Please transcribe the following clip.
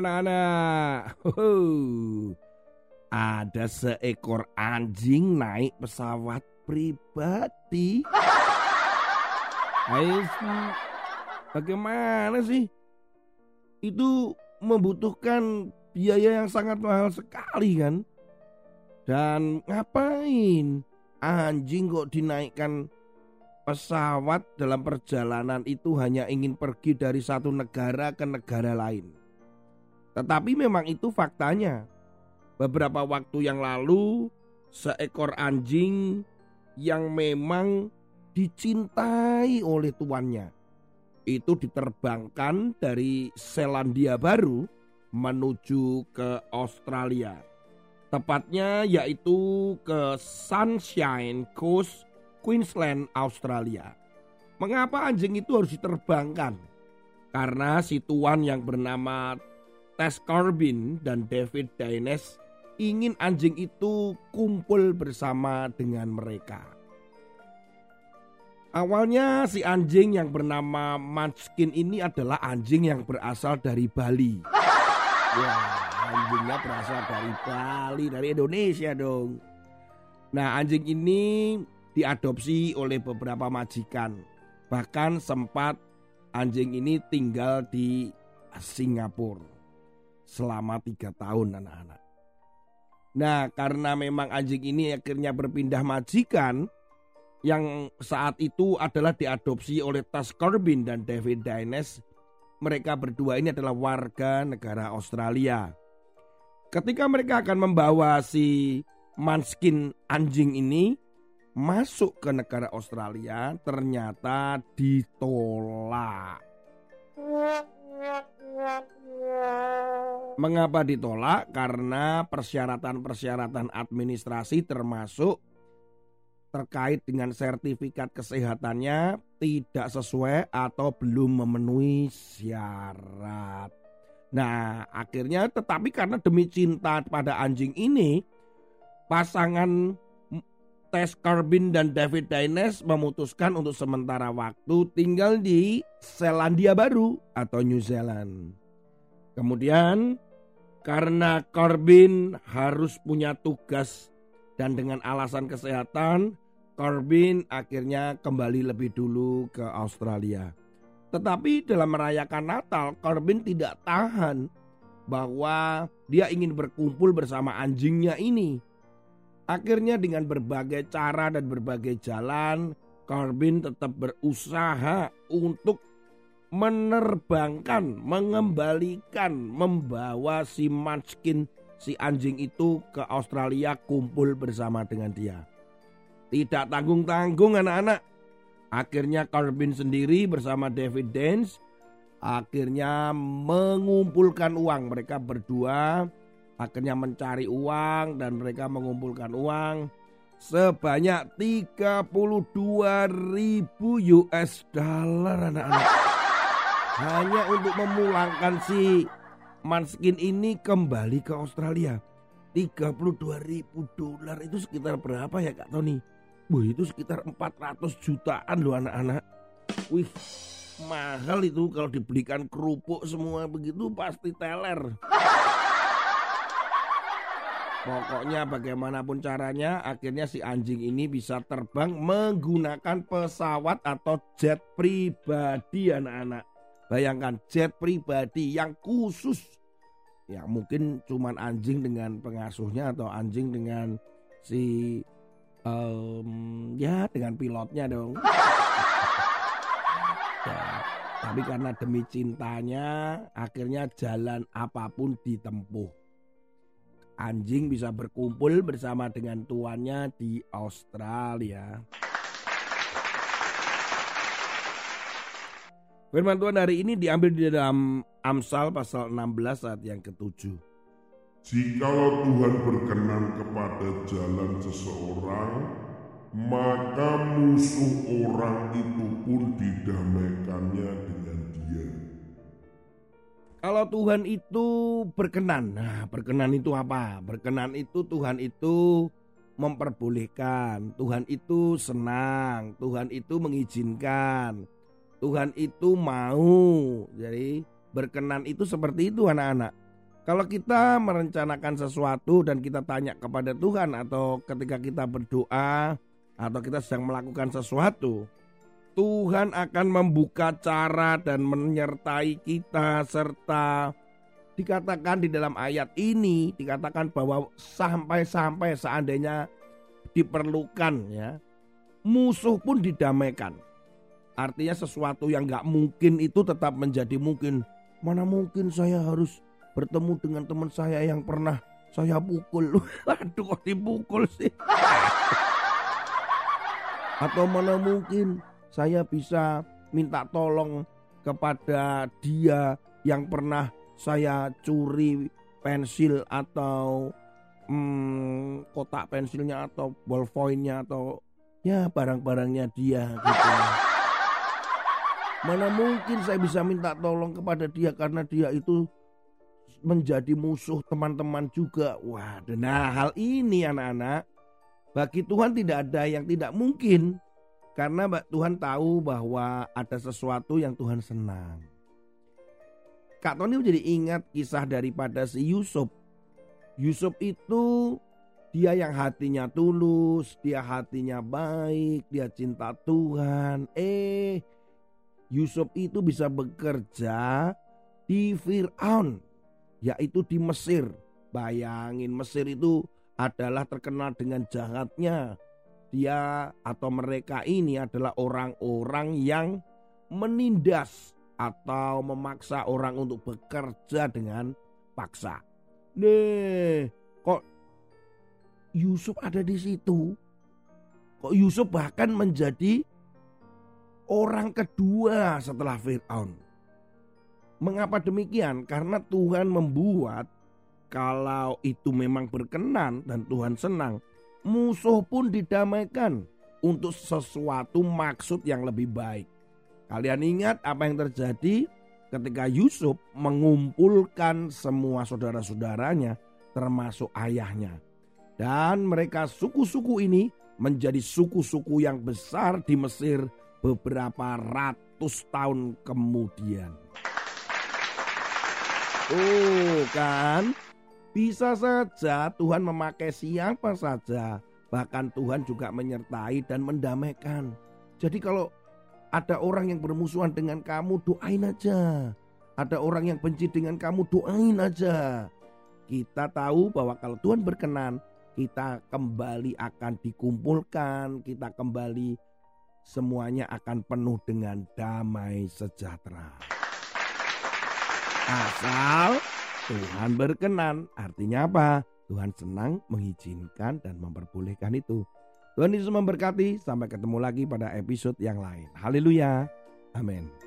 anak-anak. Ada seekor anjing naik pesawat pribadi. Hai, bagaimana sih? Itu membutuhkan biaya yang sangat mahal sekali kan? Dan ngapain anjing kok dinaikkan pesawat dalam perjalanan itu hanya ingin pergi dari satu negara ke negara lain. Tetapi memang itu faktanya. Beberapa waktu yang lalu, seekor anjing yang memang dicintai oleh tuannya itu diterbangkan dari Selandia Baru menuju ke Australia. Tepatnya yaitu ke Sunshine Coast, Queensland, Australia. Mengapa anjing itu harus diterbangkan? Karena si tuan yang bernama Tess Corbin dan David Daines ingin anjing itu kumpul bersama dengan mereka. Awalnya si anjing yang bernama Munchkin ini adalah anjing yang berasal dari Bali. Wah, anjingnya berasal dari Bali, dari Indonesia dong. Nah, anjing ini diadopsi oleh beberapa majikan. Bahkan sempat anjing ini tinggal di Singapura selama tiga tahun anak-anak. Nah, karena memang anjing ini akhirnya berpindah majikan, yang saat itu adalah diadopsi oleh Tas Corbin dan David Dines. Mereka berdua ini adalah warga negara Australia. Ketika mereka akan membawa si Manskin anjing ini masuk ke negara Australia, ternyata ditolak. Mengapa ditolak? Karena persyaratan-persyaratan administrasi termasuk terkait dengan sertifikat kesehatannya tidak sesuai atau belum memenuhi syarat. Nah, akhirnya tetapi karena demi cinta pada anjing ini, pasangan Tess Carbin dan David Dines memutuskan untuk sementara waktu tinggal di Selandia Baru atau New Zealand. Kemudian karena Corbin harus punya tugas dan dengan alasan kesehatan, Corbin akhirnya kembali lebih dulu ke Australia. Tetapi dalam merayakan Natal, Corbin tidak tahan bahwa dia ingin berkumpul bersama anjingnya ini. Akhirnya dengan berbagai cara dan berbagai jalan, Corbin tetap berusaha untuk menerbangkan, mengembalikan, membawa si Munchkin, si anjing itu ke Australia kumpul bersama dengan dia. Tidak tanggung-tanggung anak-anak. Akhirnya Corbin sendiri bersama David Dance akhirnya mengumpulkan uang. Mereka berdua akhirnya mencari uang dan mereka mengumpulkan uang sebanyak 32 ribu US dollar anak-anak. Hanya untuk memulangkan si Manskin ini kembali ke Australia. 32 ribu dolar itu sekitar berapa ya Kak Tony? Wah itu sekitar 400 jutaan loh anak-anak. Wih mahal itu kalau dibelikan kerupuk semua begitu pasti teler. Pokoknya bagaimanapun caranya akhirnya si anjing ini bisa terbang menggunakan pesawat atau jet pribadi anak-anak. Bayangkan jet pribadi yang khusus. Ya mungkin cuman anjing dengan pengasuhnya atau anjing dengan si um, ya dengan pilotnya dong. ya, tapi karena demi cintanya akhirnya jalan apa pun ditempuh. Anjing bisa berkumpul bersama dengan tuannya di Australia. Firman Tuhan hari ini diambil di dalam Amsal pasal 16 ayat yang ketujuh. Jikalau Tuhan berkenan kepada jalan seseorang, maka musuh orang itu pun didamaikannya dengan dia. Kalau Tuhan itu berkenan, nah berkenan itu apa? Berkenan itu Tuhan itu memperbolehkan, Tuhan itu senang, Tuhan itu mengizinkan, Tuhan itu mau. Jadi berkenan itu seperti itu anak-anak. Kalau kita merencanakan sesuatu dan kita tanya kepada Tuhan atau ketika kita berdoa atau kita sedang melakukan sesuatu, Tuhan akan membuka cara dan menyertai kita serta dikatakan di dalam ayat ini dikatakan bahwa sampai-sampai seandainya diperlukan ya musuh pun didamaikan artinya sesuatu yang nggak mungkin itu tetap menjadi mungkin mana mungkin saya harus bertemu dengan teman saya yang pernah saya pukul. Waduh kok dipukul sih. Atau mana mungkin saya bisa minta tolong kepada dia yang pernah saya curi pensil atau hmm, kotak pensilnya atau ballpointnya atau ya barang-barangnya dia gitu. Mana mungkin saya bisa minta tolong kepada dia karena dia itu menjadi musuh teman-teman juga. Wah, nah hal ini anak-anak bagi Tuhan tidak ada yang tidak mungkin karena Tuhan tahu bahwa ada sesuatu yang Tuhan senang. Kak Tony menjadi ingat kisah daripada si Yusuf. Yusuf itu dia yang hatinya tulus, dia hatinya baik, dia cinta Tuhan. Eh, Yusuf itu bisa bekerja di Fir'aun yaitu di Mesir. Bayangin Mesir itu adalah terkenal dengan jahatnya. Dia atau mereka ini adalah orang-orang yang menindas atau memaksa orang untuk bekerja dengan paksa. Nih, kok Yusuf ada di situ? Kok Yusuf bahkan menjadi orang kedua setelah Fir'aun? Mengapa demikian? Karena Tuhan membuat kalau itu memang berkenan dan Tuhan senang, musuh pun didamaikan untuk sesuatu maksud yang lebih baik. Kalian ingat apa yang terjadi ketika Yusuf mengumpulkan semua saudara-saudaranya termasuk ayahnya. Dan mereka suku-suku ini menjadi suku-suku yang besar di Mesir beberapa ratus tahun kemudian. Oh kan, bisa saja Tuhan memakai siapa saja. Bahkan Tuhan juga menyertai dan mendamaikan. Jadi kalau ada orang yang bermusuhan dengan kamu, doain aja. Ada orang yang benci dengan kamu, doain aja. Kita tahu bahwa kalau Tuhan berkenan, kita kembali akan dikumpulkan, kita kembali semuanya akan penuh dengan damai sejahtera. Asal Tuhan berkenan. Artinya apa? Tuhan senang mengizinkan dan memperbolehkan itu. Tuhan Yesus memberkati. Sampai ketemu lagi pada episode yang lain. Haleluya. Amin.